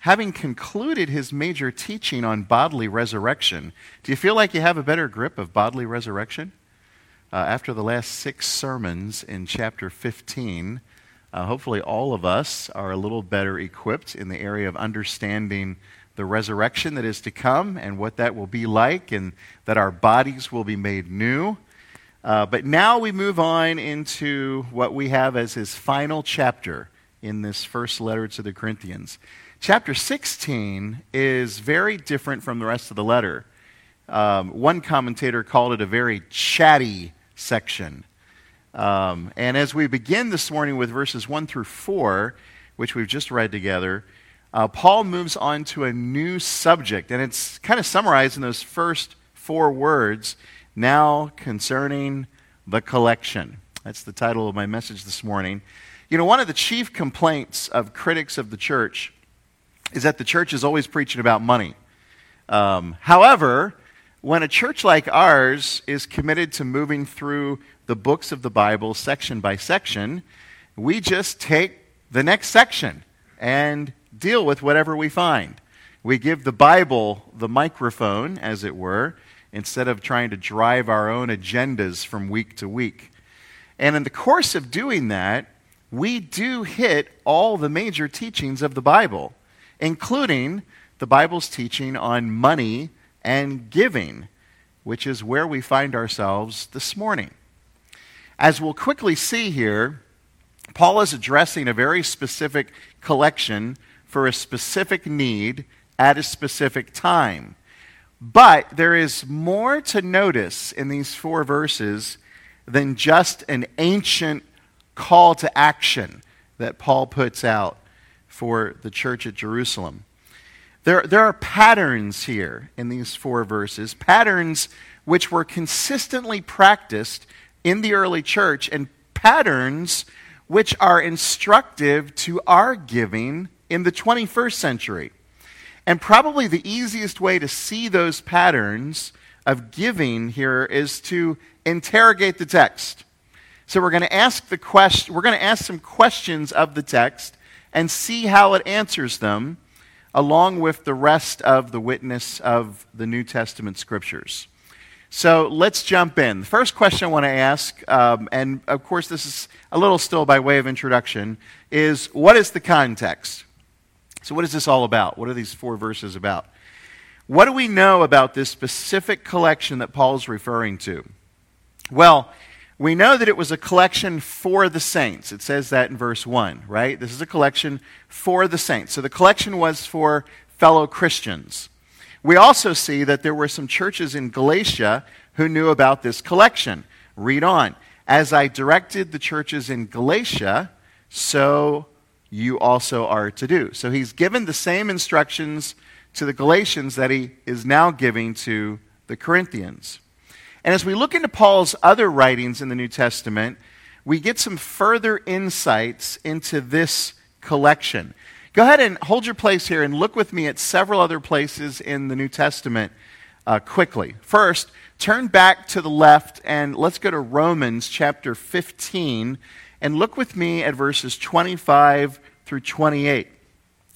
having concluded his major teaching on bodily resurrection, do you feel like you have a better grip of bodily resurrection? Uh, after the last six sermons in chapter 15, uh, hopefully all of us are a little better equipped in the area of understanding the resurrection that is to come and what that will be like, and that our bodies will be made new. Uh, but now we move on into what we have as his final chapter in this first letter to the Corinthians. Chapter 16 is very different from the rest of the letter. Um, one commentator called it a very chatty section. Um, and as we begin this morning with verses 1 through 4, which we've just read together, uh, Paul moves on to a new subject. And it's kind of summarized in those first four words now concerning the collection. That's the title of my message this morning. You know, one of the chief complaints of critics of the church is that the church is always preaching about money. Um, however, when a church like ours is committed to moving through the books of the Bible section by section, we just take the next section and deal with whatever we find. We give the Bible the microphone, as it were, instead of trying to drive our own agendas from week to week. And in the course of doing that, we do hit all the major teachings of the Bible, including the Bible's teaching on money and giving, which is where we find ourselves this morning. As we'll quickly see here, Paul is addressing a very specific collection for a specific need at a specific time. But there is more to notice in these four verses than just an ancient call to action that Paul puts out for the church at Jerusalem. There, there are patterns here in these four verses, patterns which were consistently practiced in the early church, and patterns which are instructive to our giving in the 21st century. And probably the easiest way to see those patterns of giving here is to interrogate the text. So we're going to ask the question, we're going to ask some questions of the text and see how it answers them along with the rest of the witness of the New Testament scriptures. So let's jump in. The first question I want to ask, um, and of course this is a little still by way of introduction, is what is the context? So, what is this all about? What are these four verses about? What do we know about this specific collection that Paul is referring to? Well, we know that it was a collection for the saints. It says that in verse 1, right? This is a collection for the saints. So the collection was for fellow Christians. We also see that there were some churches in Galatia who knew about this collection. Read on. As I directed the churches in Galatia, so you also are to do. So he's given the same instructions to the Galatians that he is now giving to the Corinthians. And as we look into Paul's other writings in the New Testament, we get some further insights into this collection. Go ahead and hold your place here and look with me at several other places in the New Testament uh, quickly. First, turn back to the left and let's go to Romans chapter 15 and look with me at verses 25 through 28.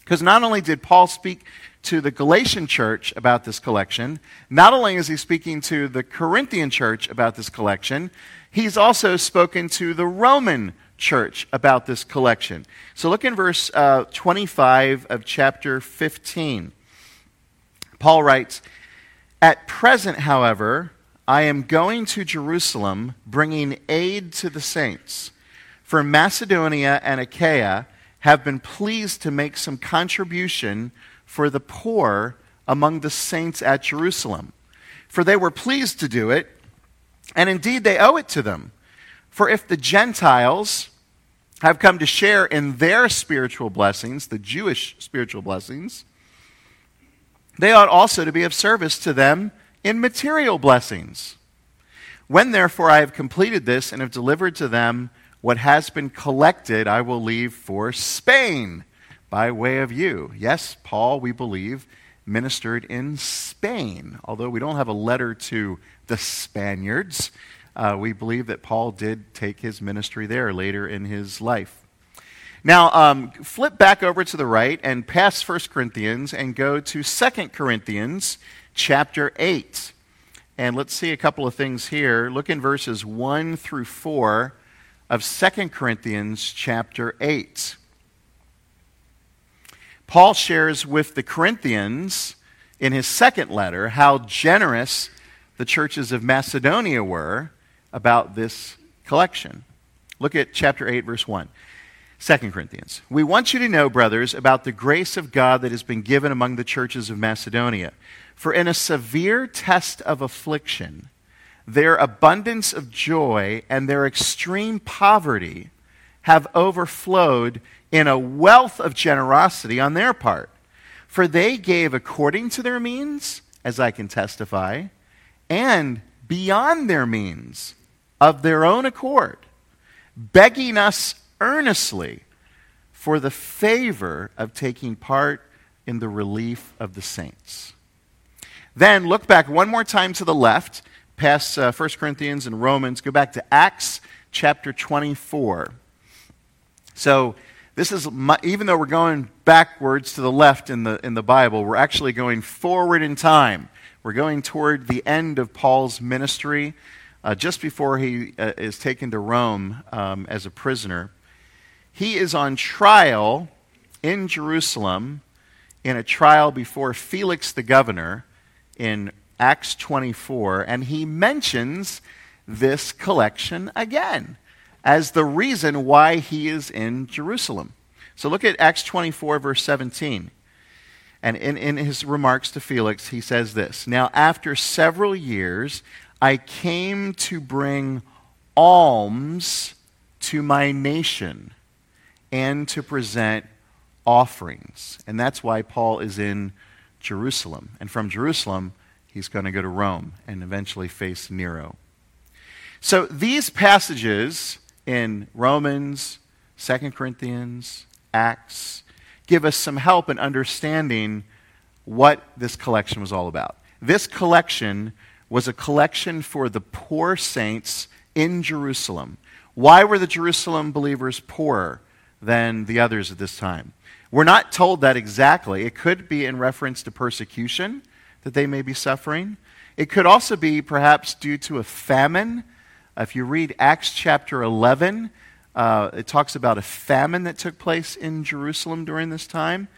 Because not only did Paul speak to the Galatian church about this collection, not only is he speaking to the Corinthian church about this collection, he's also spoken to the Roman church about this collection. So look in verse uh, 25 of chapter 15. Paul writes, At present, however, I am going to Jerusalem, bringing aid to the saints for Macedonia and Achaia have been pleased to make some contribution for the poor among the saints at Jerusalem. For they were pleased to do it, and indeed they owe it to them. For if the Gentiles have come to share in their spiritual blessings, the Jewish spiritual blessings, they ought also to be of service to them in material blessings. When therefore I have completed this and have delivered to them what has been collected, I will leave for Spain by way of you. Yes, Paul, we believe, ministered in Spain. Although we don't have a letter to the Spaniards, uh, we believe that Paul did take his ministry there later in his life. Now, um, flip back over to the right and pass 1 Corinthians and go to 2 Corinthians chapter 8. And let's see a couple of things here. Look in verses 1 through 4 of 2 Corinthians chapter 8. Paul shares with the Corinthians in his second letter how generous the churches of Macedonia were about this collection. Look at chapter 8, verse 1. 2 Corinthians. We want you to know, brothers, about the grace of God that has been given among the churches of Macedonia. For in a severe test of affliction, their abundance of joy and their extreme poverty have overflowed in a wealth of generosity on their part. For they gave according to their means, as I can testify, and beyond their means of their own accord, begging us earnestly for the favor of taking part in the relief of the saints. Then look back one more time to the left, past uh, 1 Corinthians and Romans. Go back to Acts chapter 24. So, this is, my, even though we're going backwards to the left in the, in the Bible, we're actually going forward in time. We're going toward the end of Paul's ministry, uh, just before he uh, is taken to Rome um, as a prisoner. He is on trial in Jerusalem in a trial before Felix the governor in Acts 24, and he mentions this collection again as the reason why he is in Jerusalem. So look at Acts 24, verse 17. And in, in his remarks to Felix, he says this Now, after several years, I came to bring alms to my nation and to present offerings. And that's why Paul is in Jerusalem. And from Jerusalem, he's going to go to Rome and eventually face Nero. So these passages in Romans, 2 Corinthians, Acts, give us some help in understanding what this collection was all about. This collection was a collection for the poor saints in Jerusalem. Why were the Jerusalem believers poorer? than the others at this time. We're not told that exactly. It could be in reference to persecution that they may be suffering. It could also be perhaps due to a famine. If you read Acts chapter 11, uh, it talks about a famine that took place in Jerusalem during this time.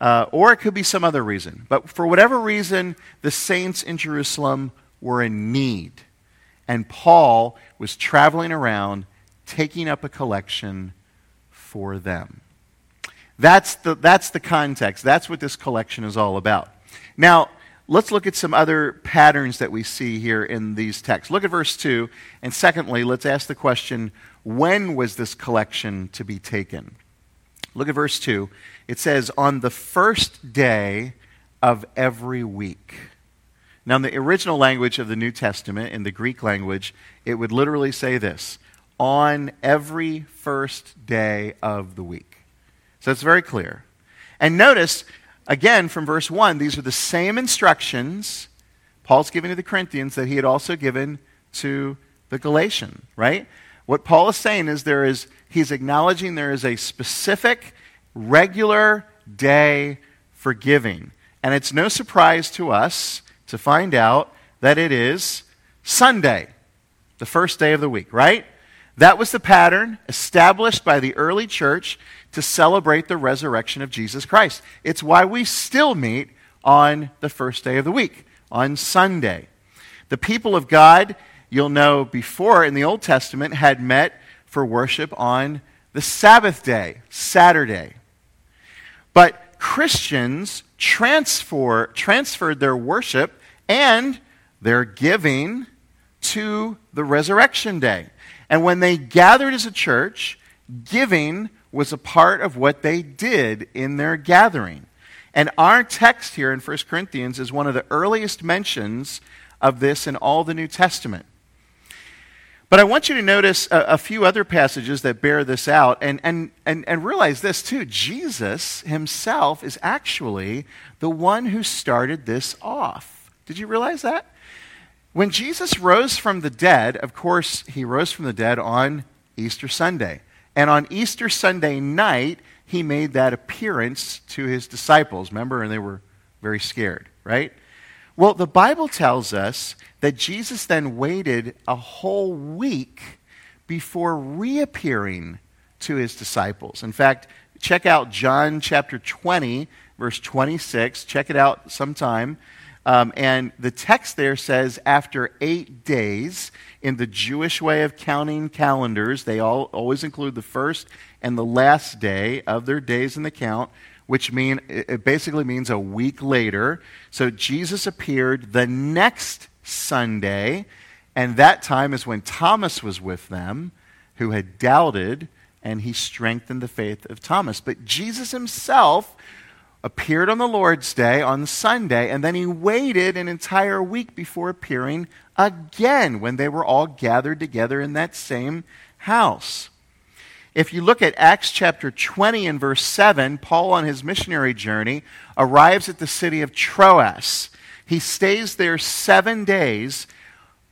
Uh, or it could be some other reason. But for whatever reason, the saints in Jerusalem were in need. And Paul was traveling around taking up a collection for them. That's the, that's the context. That's what this collection is all about. Now, let's look at some other patterns that we see here in these texts. Look at verse 2. And secondly, let's ask the question when was this collection to be taken? Look at verse 2. It says, On the first day of every week. Now, in the original language of the New Testament, in the Greek language, it would literally say this on every first day of the week. So it's very clear. And notice, again, from verse 1, these are the same instructions Paul's giving to the Corinthians that he had also given to the Galatian, right? What Paul is saying is there is, he's acknowledging there is a specific, regular day for giving. And it's no surprise to us to find out that it is Sunday, the first day of the week, right? That was the pattern established by the early church to celebrate the resurrection of Jesus Christ. It's why we still meet on the first day of the week, on Sunday. The people of God, you'll know before in the Old Testament, had met for worship on the Sabbath day, Saturday. But Christians transfer, transferred their worship and their giving to the resurrection day. And when they gathered as a church, giving was a part of what they did in their gathering. And our text here in 1 Corinthians is one of the earliest mentions of this in all the New Testament. But I want you to notice a, a, few other passages that bear this out and, and, and, and realize this too. Jesus himself is actually the one who started this off. Did you realize that? When Jesus rose from the dead, of course, he rose from the dead on Easter Sunday. And on Easter Sunday night, he made that appearance to his disciples. Remember? And they were very scared, right? Well, the Bible tells us that Jesus then waited a whole week before reappearing to his disciples. In fact, check out John chapter 20, verse 26. Check it out sometime. Um, and the text there says, after eight days, in the Jewish way of counting calendars, they all always include the first and the last day of their days in the count, which mean it basically means a week later. So Jesus appeared the next Sunday, and that time is when Thomas was with them, who had doubted, and he strengthened the faith of Thomas. But Jesus himself appeared on the Lord's Day, on Sunday, and then he waited an entire week before appearing again when they were all gathered together in that same house. If you look at Acts chapter 20 and verse 7, Paul on his missionary journey arrives at the city of Troas. He stays there seven days,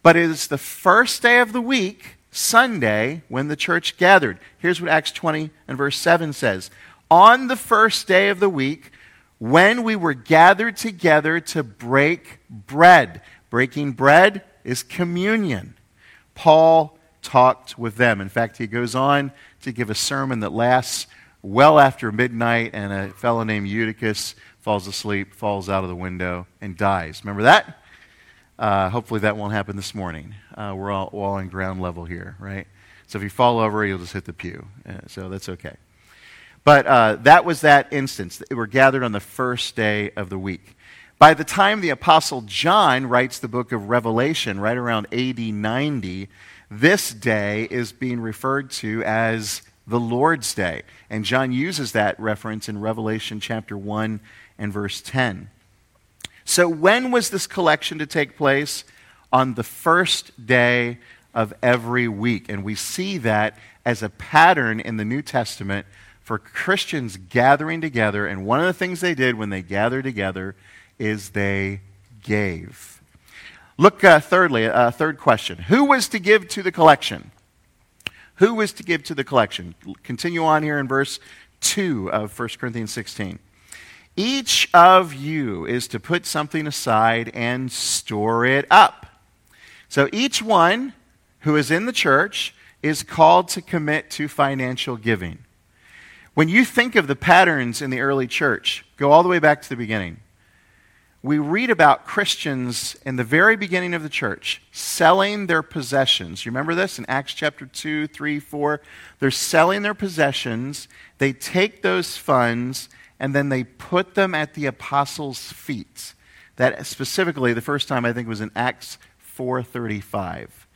but it is the first day of the week, Sunday, when the church gathered. Here's what Acts 20 and verse 7 says On the first day of the week, when we were gathered together to break bread. Breaking bread is communion. Paul talked with them. In fact, he goes on to give a sermon that lasts well after midnight, and a fellow named Eutychus falls asleep, falls out of the window, and dies. Remember that? Uh, hopefully, that won't happen this morning. Uh, we're, all, all on ground level here, right? So if you fall over, you'll just hit the pew. Uh, so that's okay. But uh, that was that instance. They were gathered on the first day of the week. By the time the Apostle John writes the book of Revelation, right around AD 90, this day is being referred to as the Lord's Day. And John uses that reference in Revelation chapter 1 and verse 10. So, when was this collection to take place? On the first day of every week. And we see that as a pattern in the New Testament for Christians gathering together. And one of the things they did when they gathered together is they gave. Look, uh, thirdly, a uh, third question Who was to give to the collection? Who was to give to the collection? Continue on here in verse 2 of 1 Corinthians 16. Each of you is to put something aside and store it up. So each one who is in the church is called to commit to financial giving. When you think of the patterns in the early church, go all the way back to the beginning. We read about Christians in the very beginning of the church selling their possessions. You remember this in Acts chapter 2, 3, 4? They're selling their possessions. They take those funds and then they put them at the apostles' feet. That specifically, the first time I think was in Acts 4:35.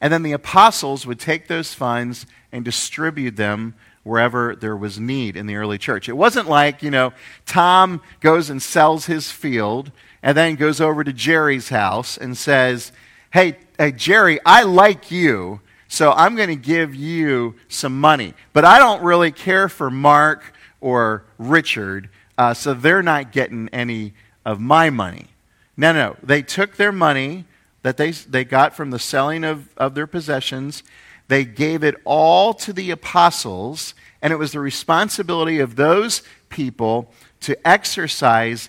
And then the apostles would take those funds and distribute them wherever there was need in the early church. It wasn't like, you know, Tom goes and sells his field and then goes over to Jerry's house and says, Hey, hey Jerry, I like you, so I'm going to give you some money. But I don't really care for Mark or Richard, uh, so they're not getting any of my money. No, no. They took their money that they, they got from the selling of, of their possessions they gave it all to the apostles, and it was the responsibility of those people to exercise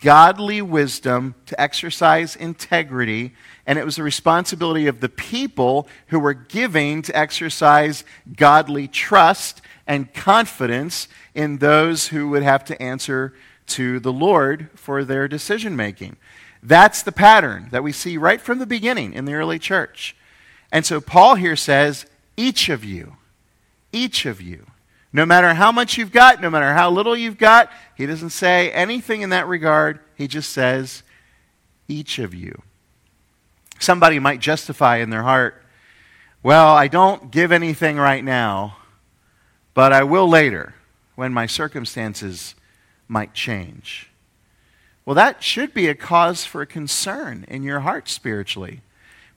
godly wisdom, to exercise integrity, and it was the responsibility of the people who were giving to exercise godly trust and confidence in those who would have to answer to the Lord for their decision making. That's the pattern that we see right from the beginning in the early church. And so Paul here says, each of you, each of you, no matter how much you've got, no matter how little you've got, he doesn't say anything in that regard. He just says, each of you. Somebody might justify in their heart, well, I don't give anything right now, but I will later when my circumstances might change. Well, that should be a cause for concern in your heart spiritually.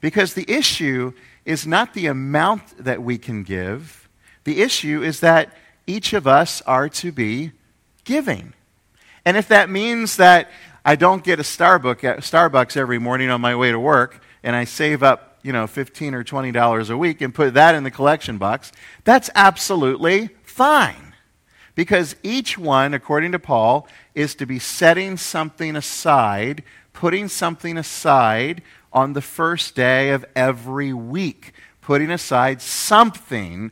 Because the issue is not the amount that we can give, the issue is that each of us are to be giving. And if that means that I don't get a uh, Starbucks every morning on my way to work and I save up you know, 15 or $20 a week and put that in the collection box, that's absolutely fine. Because each one, according to Paul, is to be setting something aside, putting something aside on the first day of every week, putting aside something,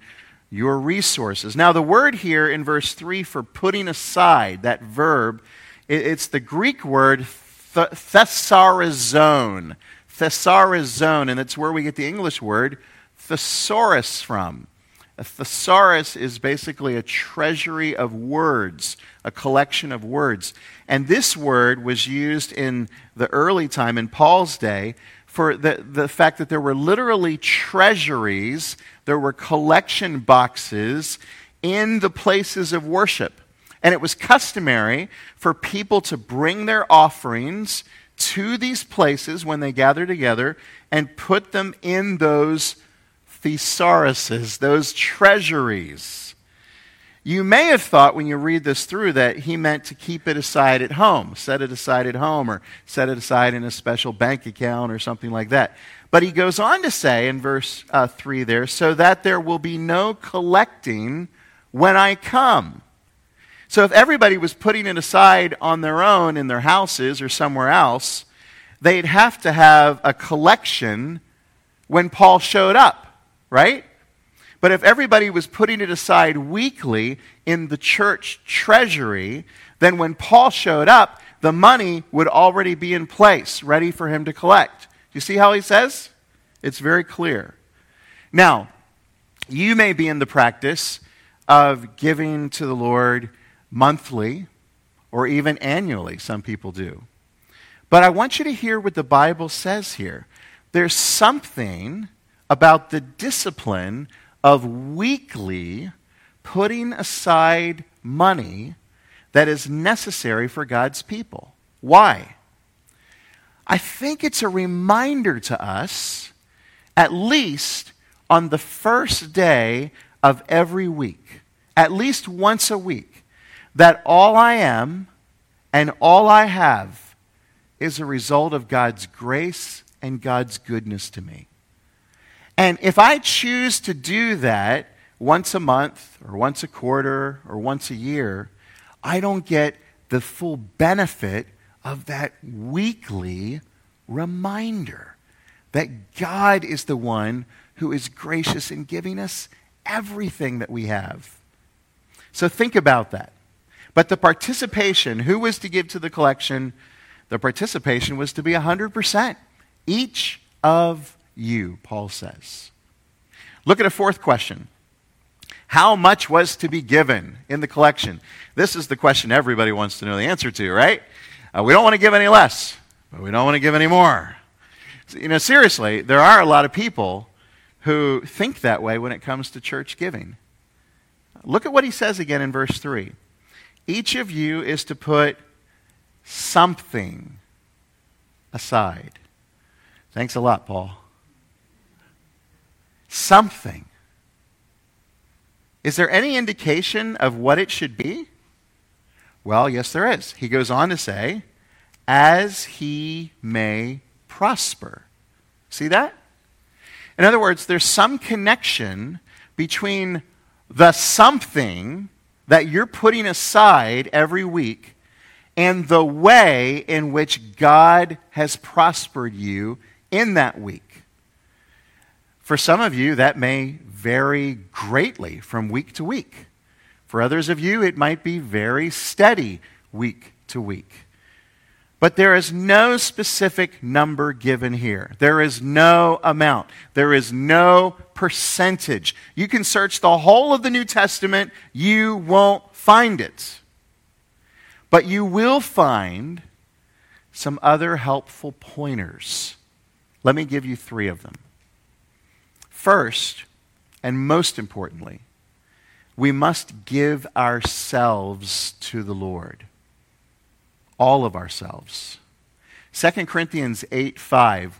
your resources. Now, the word here in verse 3 for putting aside, that verb, it's the Greek word thesaurizon. Thesaurizon, and it's where we get the English word thesaurus from. A thesaurus is basically a treasury of words, a collection of words. And this word was used in the early time, in Paul's day, for the, the fact that there were literally treasuries, there were collection boxes in the places of worship. And it was customary for people to bring their offerings to these places when they gather together and put them in those thesauruses, those treasuries. You may have thought when you read this through that he meant to keep it aside at home, set it aside at home, or set it aside in a special bank account or something like that. But he goes on to say in verse uh, 3 there, so that there will be no collecting when I come. So if everybody was putting it aside on their own in their houses or somewhere else, they'd have to have a collection when Paul showed up, right? But if everybody was putting it aside weekly in the church treasury, then when Paul showed up, the money would already be in place, ready for him to collect. You see how he says? It's very clear. Now, you may be in the practice of giving to the Lord monthly or even annually, some people do. But I want you to hear what the Bible says here. There's something about the discipline of weekly putting aside money that is necessary for God's people. Why? I think it's a reminder to us, at least on the first day of every week, at least once a week, that all I am and all I have is a result of God's grace and God's goodness to me. And if I choose to do that once a month or once a quarter or once a year, I don't get the full benefit of that weekly reminder that God is the one who is gracious in giving us everything that we have. So think about that. But the participation, who was to give to the collection? The participation was to be 100%. Each of you, Paul says. Look at a fourth question. How much was to be given in the collection? This is the question everybody wants to know the answer to, right? Uh, we don't want to give any less, but we don't want to give any more. You know, seriously, there are a lot of people who think that way when it comes to church giving. Look at what he says again in verse 3. Each of you is to put something aside. Thanks a lot, Paul. Something. Is there any indication of what it should be? Well, yes, there is. He goes on to say, as he may prosper. See that? In other words, there's some connection between the something that you're putting aside every week and the way in which God has prospered you in that week. For some of you, that may vary greatly from week to week. For others of you, it might be very steady week to week. But there is no specific number given here. There is no amount. There is no percentage. You can search the whole of the New Testament, you won't find it. But you will find some other helpful pointers. Let me give you three of them. First, and most importantly, we must give ourselves to the Lord all of ourselves. 2 Corinthians 8 5.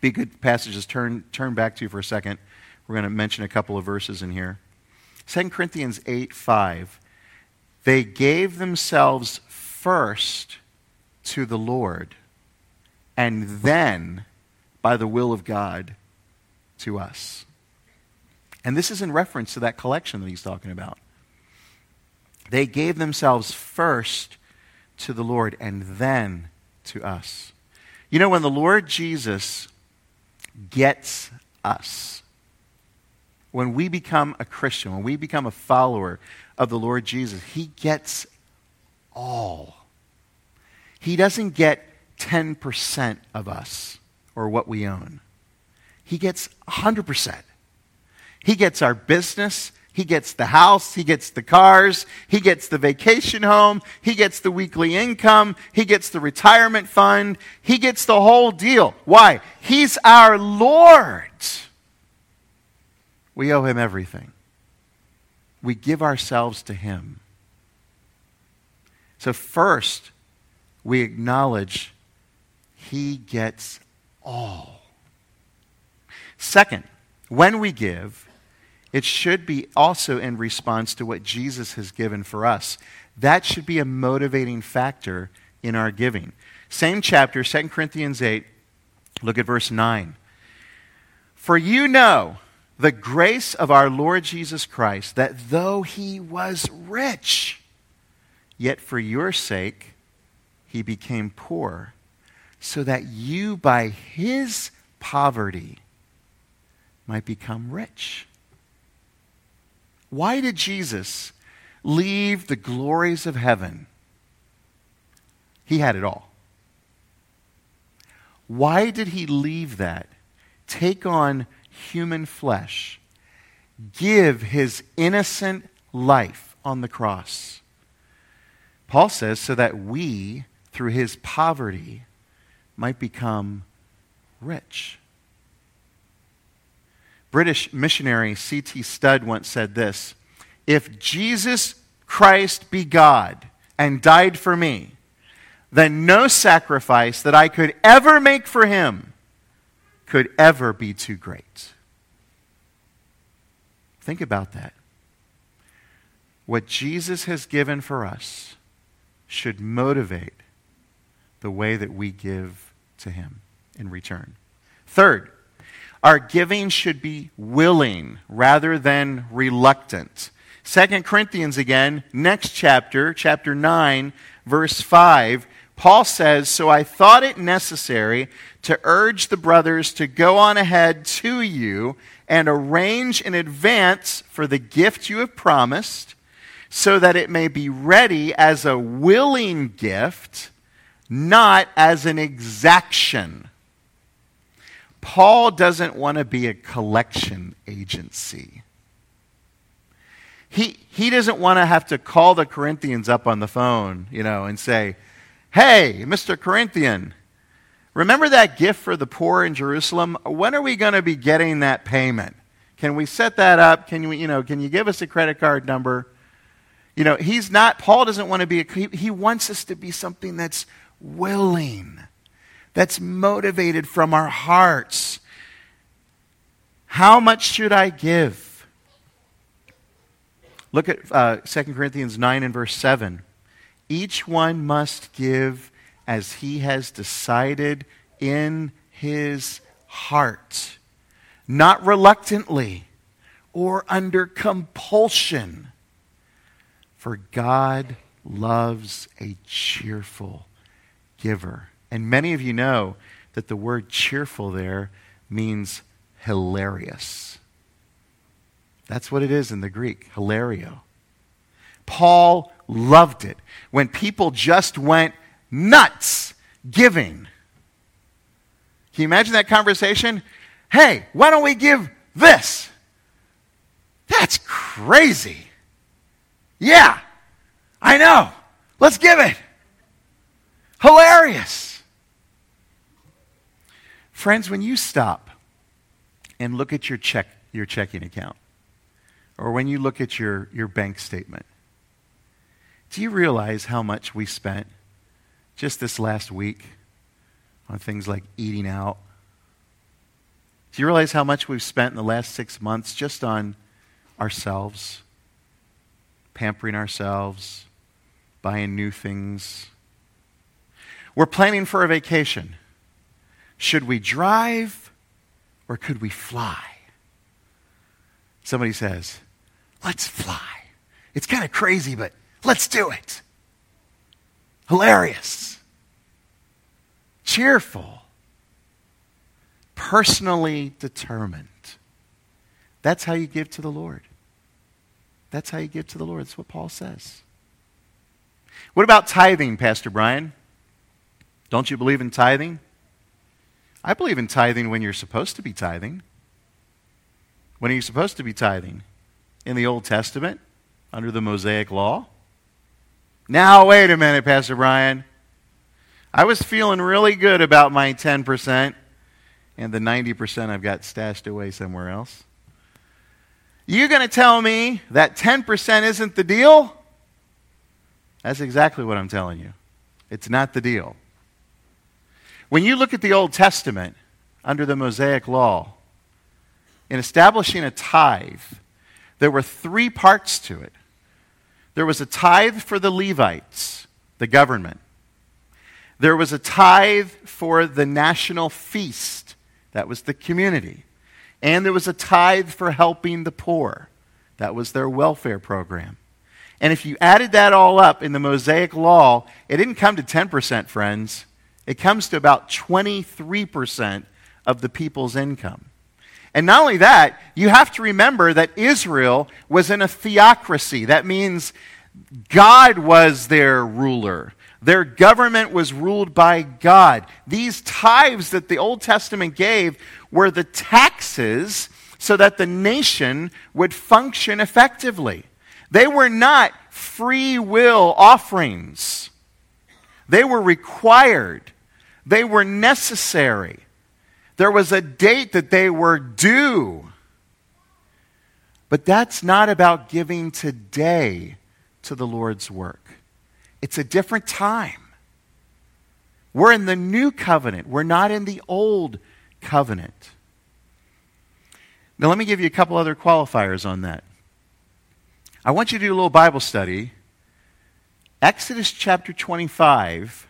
Be good passages. Turn, turn back to you for a second. We're going to mention a couple of verses in here. 2 Corinthians 8 5. They gave themselves first to the Lord, and then, by the will of God, to us. And this is in reference to that collection that he's talking about. They gave themselves first to the Lord and then to us. You know, when the Lord Jesus gets us, when we become a Christian, when we become a follower of the Lord Jesus, he gets all. He doesn't get 10% of us or what we own. He gets 100%. He gets our business. He gets the house. He gets the cars. He gets the vacation home. He gets the weekly income. He gets the retirement fund. He gets the whole deal. Why? He's our Lord. We owe him everything. We give ourselves to him. So, first, we acknowledge he gets all. Second, when we give, it should be also in response to what Jesus has given for us. That should be a motivating factor in our giving. Same chapter, 2 Corinthians 8, look at verse 9. For you know the grace of our Lord Jesus Christ, that though he was rich, yet for your sake he became poor, so that you by his poverty might become rich. Why did Jesus leave the glories of heaven? He had it all. Why did he leave that? Take on human flesh, give his innocent life on the cross. Paul says, so that we, through his poverty, might become rich. British missionary C.T. Studd once said this If Jesus Christ be God and died for me, then no sacrifice that I could ever make for him could ever be too great. Think about that. What Jesus has given for us should motivate the way that we give to him in return. Third, our giving should be willing rather than reluctant. Second Corinthians again, next chapter, chapter 9, verse 5, Paul says, So I thought it necessary to urge the brothers to go on ahead to you and arrange in advance for the gift you have promised, so that it may be ready as a willing gift, not as an exaction. Paul doesn't want to be a collection agency. He, he doesn't want to have to call the Corinthians up on the phone, you know, and say, Hey, Mr. Corinthian, remember that gift for the poor in Jerusalem? When are we going to be getting that payment? Can we set that up? Can you, you know, can you give us a credit card number? You know, he's not, Paul doesn't want to be, a, he, he wants us to be something that's willing, that's motivated from our hearts. How much should I give? Look at uh, 2 Corinthians 9 and verse 7. Each one must give as he has decided in his heart, not reluctantly or under compulsion. For God loves a cheerful giver. And many of you know that the word cheerful there means hilarious. That's what it is in the Greek, hilario. Paul loved it when people just went nuts giving. Can you imagine that conversation? Hey, why don't we give this? That's crazy. Yeah, I know. Let's give it. Hilarious. Friends, when you stop and look at your check your checking account or when you look at your, your bank statement, do you realize how much we spent just this last week on things like eating out? Do you realize how much we've spent in the last six months just on ourselves, pampering ourselves, buying new things? We're planning for a vacation. Should we drive Or could we fly? Somebody says, let's fly. It's kind of crazy, but let's do it. Hilarious. Cheerful. Personally determined. That's how you give to the Lord. That's how you give to the Lord. That's what Paul says. What about tithing, Pastor Brian? Don't you believe in tithing? I believe in tithing when you're supposed to be tithing. When are you supposed to be tithing? In the Old Testament, under the Mosaic Law? Now, wait a minute, Pastor Brian. I was feeling really good about my 10% and the 90% I've got stashed away somewhere else. You're going to tell me that 10% isn't the deal? That's exactly what I'm telling you. It's not the deal. When you look at the Old Testament under the Mosaic Law, in establishing a tithe, there were three parts to it. There was a tithe for the Levites, the government. There was a tithe for the national feast, that was the community. And there was a tithe for helping the poor, that was their welfare program. And if you added that all up in the Mosaic Law, it didn't come to 10%, friends. It comes to about 23% of the people's income. And not only that, you have to remember that Israel was in a theocracy. That means God was their ruler. Their government was ruled by God. These tithes that the Old Testament gave were the taxes so that the nation would function effectively. They were not free will offerings, they were required. They were necessary. There was a date that they were due. But that's not about giving today to the Lord's work. It's a different time. We're in the new covenant, we're not in the old covenant. Now, let me give you a couple other qualifiers on that. I want you to do a little Bible study. Exodus chapter 25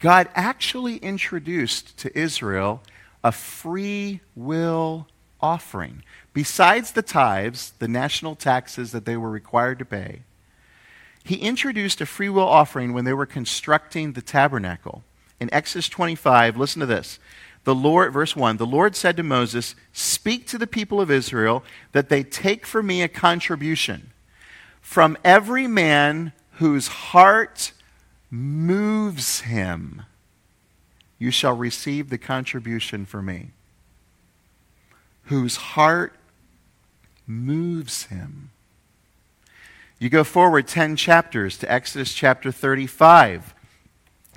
God actually introduced to Israel a free will offering. Besides the tithes, the national taxes that they were required to pay, he introduced a free will offering when they were constructing the tabernacle. In Exodus 25, listen to this. The Lord, verse 1, the Lord said to Moses, Speak to the people of Israel that they take for me a contribution from every man whose heart moves him, you shall receive the contribution for me. Whose heart moves him. You go forward 10 chapters to Exodus chapter 35.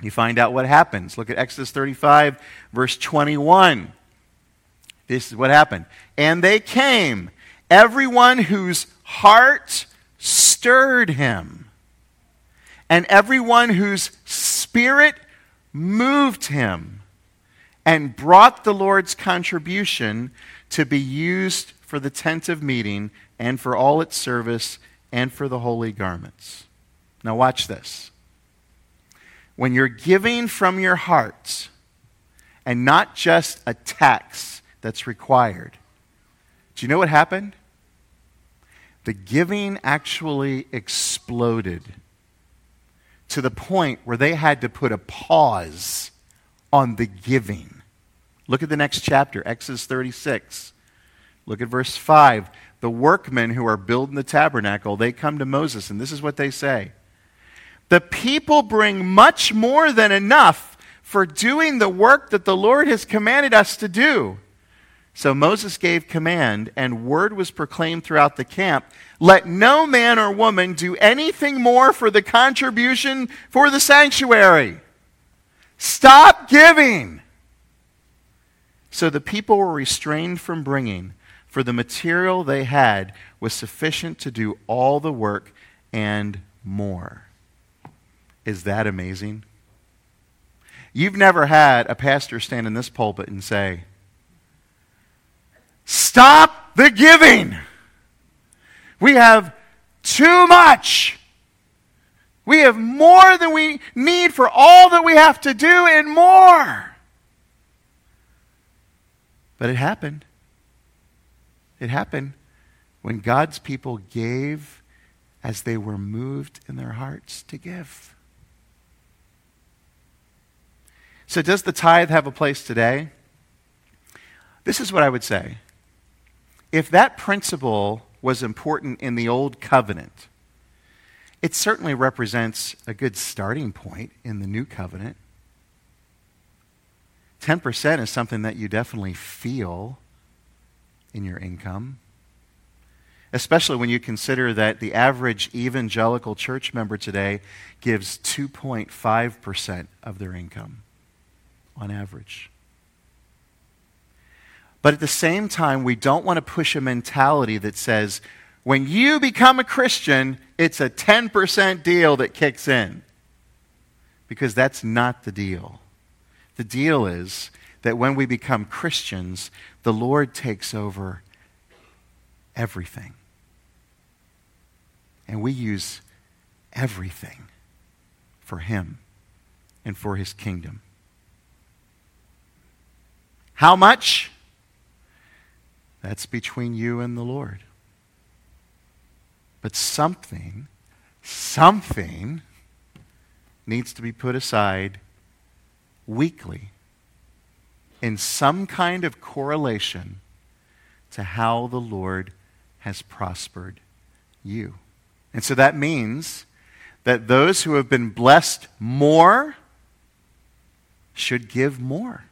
You find out what happens. Look at Exodus 35, verse 21. This is what happened. And they came, everyone whose heart stirred him and everyone whose spirit moved him and brought the Lord's contribution to be used for the tent of meeting and for all its service and for the holy garments. Now, watch this. When you're giving from your heart and not just a tax that's required, do you know what happened? The giving actually exploded to the point where they had to put a pause on the giving. Look at the next chapter, Exodus 36. Look at verse 5. The workmen who are building the tabernacle, they come to Moses, and this is what they say The people bring much more than enough for doing the work that the Lord has commanded us to do. So Moses gave command, and word was proclaimed throughout the camp let no man or woman do anything more for the contribution for the sanctuary. Stop giving. So the people were restrained from bringing, for the material they had was sufficient to do all the work and more. Is that amazing? You've never had a pastor stand in this pulpit and say, Stop the giving. We have too much. We have more than we need for all that we have to do and more. But it happened. It happened when God's people gave as they were moved in their hearts to give. So, does the tithe have a place today? This is what I would say. If that principle was important in the Old Covenant, it certainly represents a good starting point in the New Covenant. 10% is something that you definitely feel in your income, especially when you consider that the average evangelical church member today gives 2.5% of their income on average. But at the same time, we don't want to push a mentality that says, when you become a Christian, it's a 10% deal that kicks in. Because that's not the deal. The deal is that when we become Christians, the Lord takes over everything. And we use everything for Him and for His kingdom. How much? That's between you and the Lord. But something, something needs to be put aside weekly in some kind of correlation to how the Lord has prospered you. And so that means that those who have been blessed more should give more.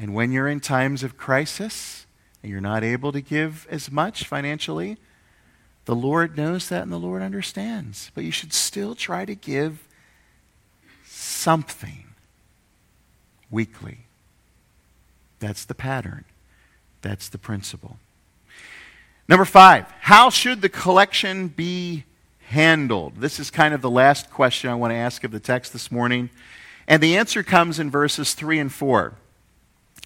And when you're in times of crisis, and you're not able to give as much financially, the Lord knows that and the Lord understands. But you should still try to give something weekly. That's the pattern, that's the principle. Number five, how should the collection be handled? This is kind of the last question I want to ask of the text this morning. And the answer comes in verses 3 and 4.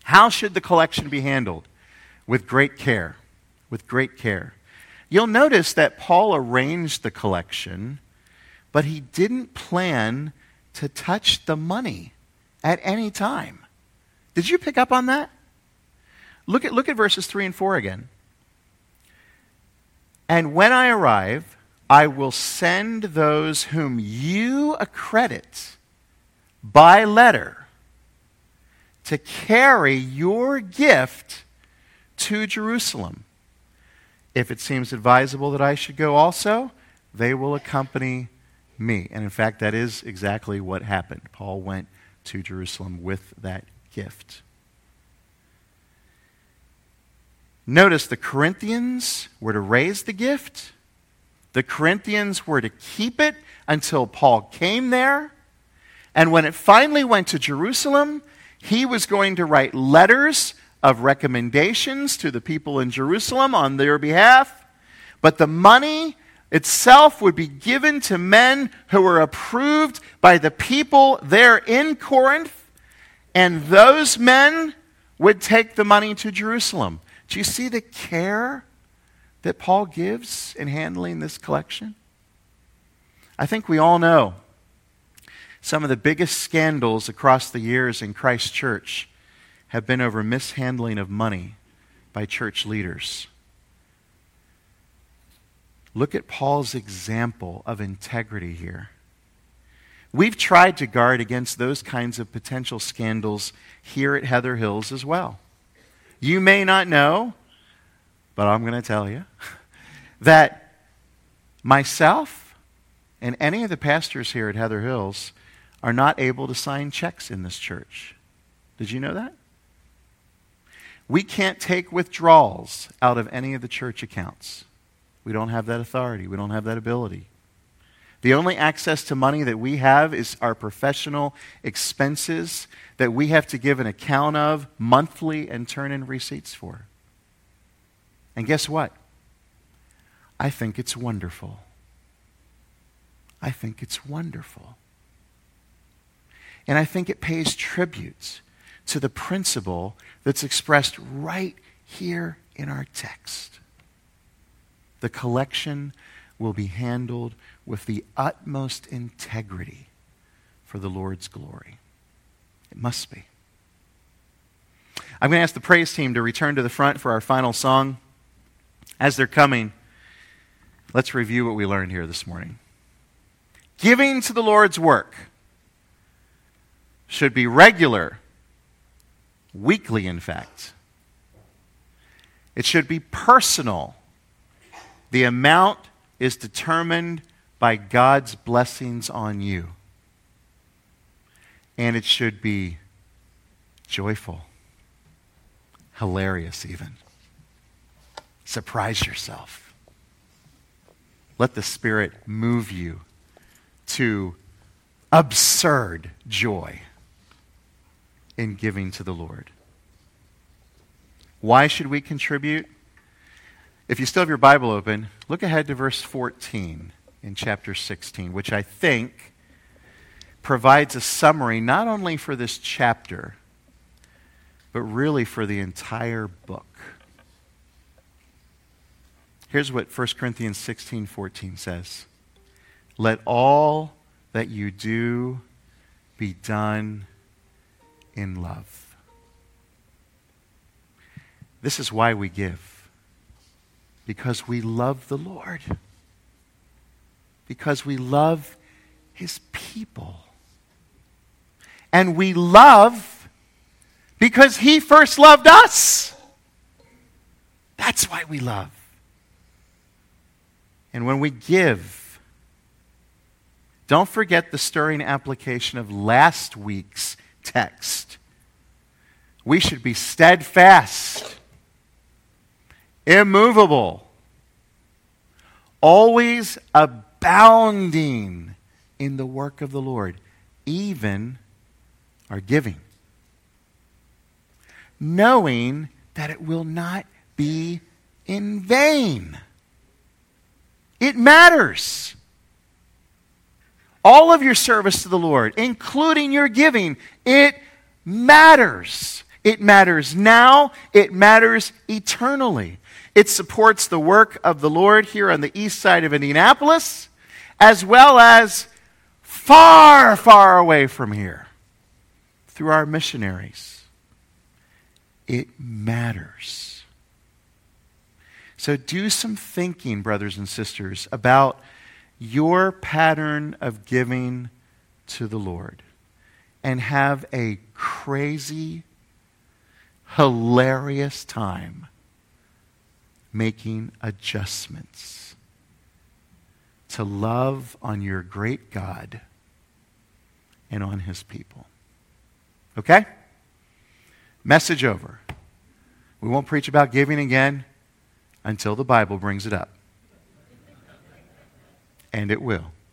How should the collection be handled? with great care. With great care. You'll notice that Paul arranged the collection, but he didn't plan to touch the money at any time. Did you pick up on that? Look at, look at verses 3 and 4 again. And when I arrive, I will send those whom you accredit by letter to carry your gift to Jerusalem. If it seems advisable that I should go also, they will accompany me. And in fact, that is exactly what happened. Paul went to Jerusalem with that gift. Notice the Corinthians were to raise the gift, the Corinthians were to keep it until Paul came there. And when it finally went to Jerusalem, he was going to write letters of recommendations to the people in Jerusalem on their behalf, but the money itself would be given to men who were approved by the people there in Corinth, and those men would take the money to Jerusalem. Do you see the care that Paul gives in handling this collection? I think we all know some of the biggest scandals across the years in Christ Church have been over mishandling of money by church leaders. Look at Paul's example of integrity here. We've tried to guard against those kinds of potential scandals here at Heather Hills as well. You may not know, but I'm going to tell you that myself and any of the pastors here at Heather Hills are not able to sign checks in this church. Did you know that? We can't take withdrawals out of any of the church accounts. We don't have that authority, we don't have that ability. The only access to money that we have is our professional expenses that we have to give an account of monthly and turn in receipts for. And guess what? I think it's wonderful. I think it's wonderful. And I think it pays tribute to the principle that's expressed right here in our text. The collection will be handled with the utmost integrity for the Lord's glory. It must be. I'm going to ask the praise team to return to the front for our final song. As they're coming, let's review what we learned here this morning. Giving to the Lord's work should be regular, weekly, in fact. It should be personal. The amount is determined by God's blessings on you. And it should be joyful, hilarious, even. Surprise yourself. Let the Spirit move you to absurd joy in giving to the Lord. Why should we contribute? If you still have your Bible open, look ahead to verse 14 in chapter 16, which I think provides a summary not only for this chapter, but really for the entire book. Here's what 1 Corinthians 16 14 says Let all that you do be done in love. This is why we give. Because we love the Lord. Because we love his people. And we love because he first loved us. That's why we love. And when we give, don't forget the stirring application of last week's text. We should be steadfast, immovable, always abounding in the work of the Lord, even our giving, knowing that it will not be in vain. It matters. All of your service to the Lord, including your giving, it matters. It matters now, it matters eternally. It supports the work of the Lord here on the east side of Indianapolis, as well as far, far away from here through our missionaries. It matters. So do some thinking, brothers and sisters, about your pattern of giving to the Lord and have a crazy, hilarious time making adjustments to love on your great God and on his people. Okay? Message over. We won't preach about giving again until the Bible brings it up. And it will.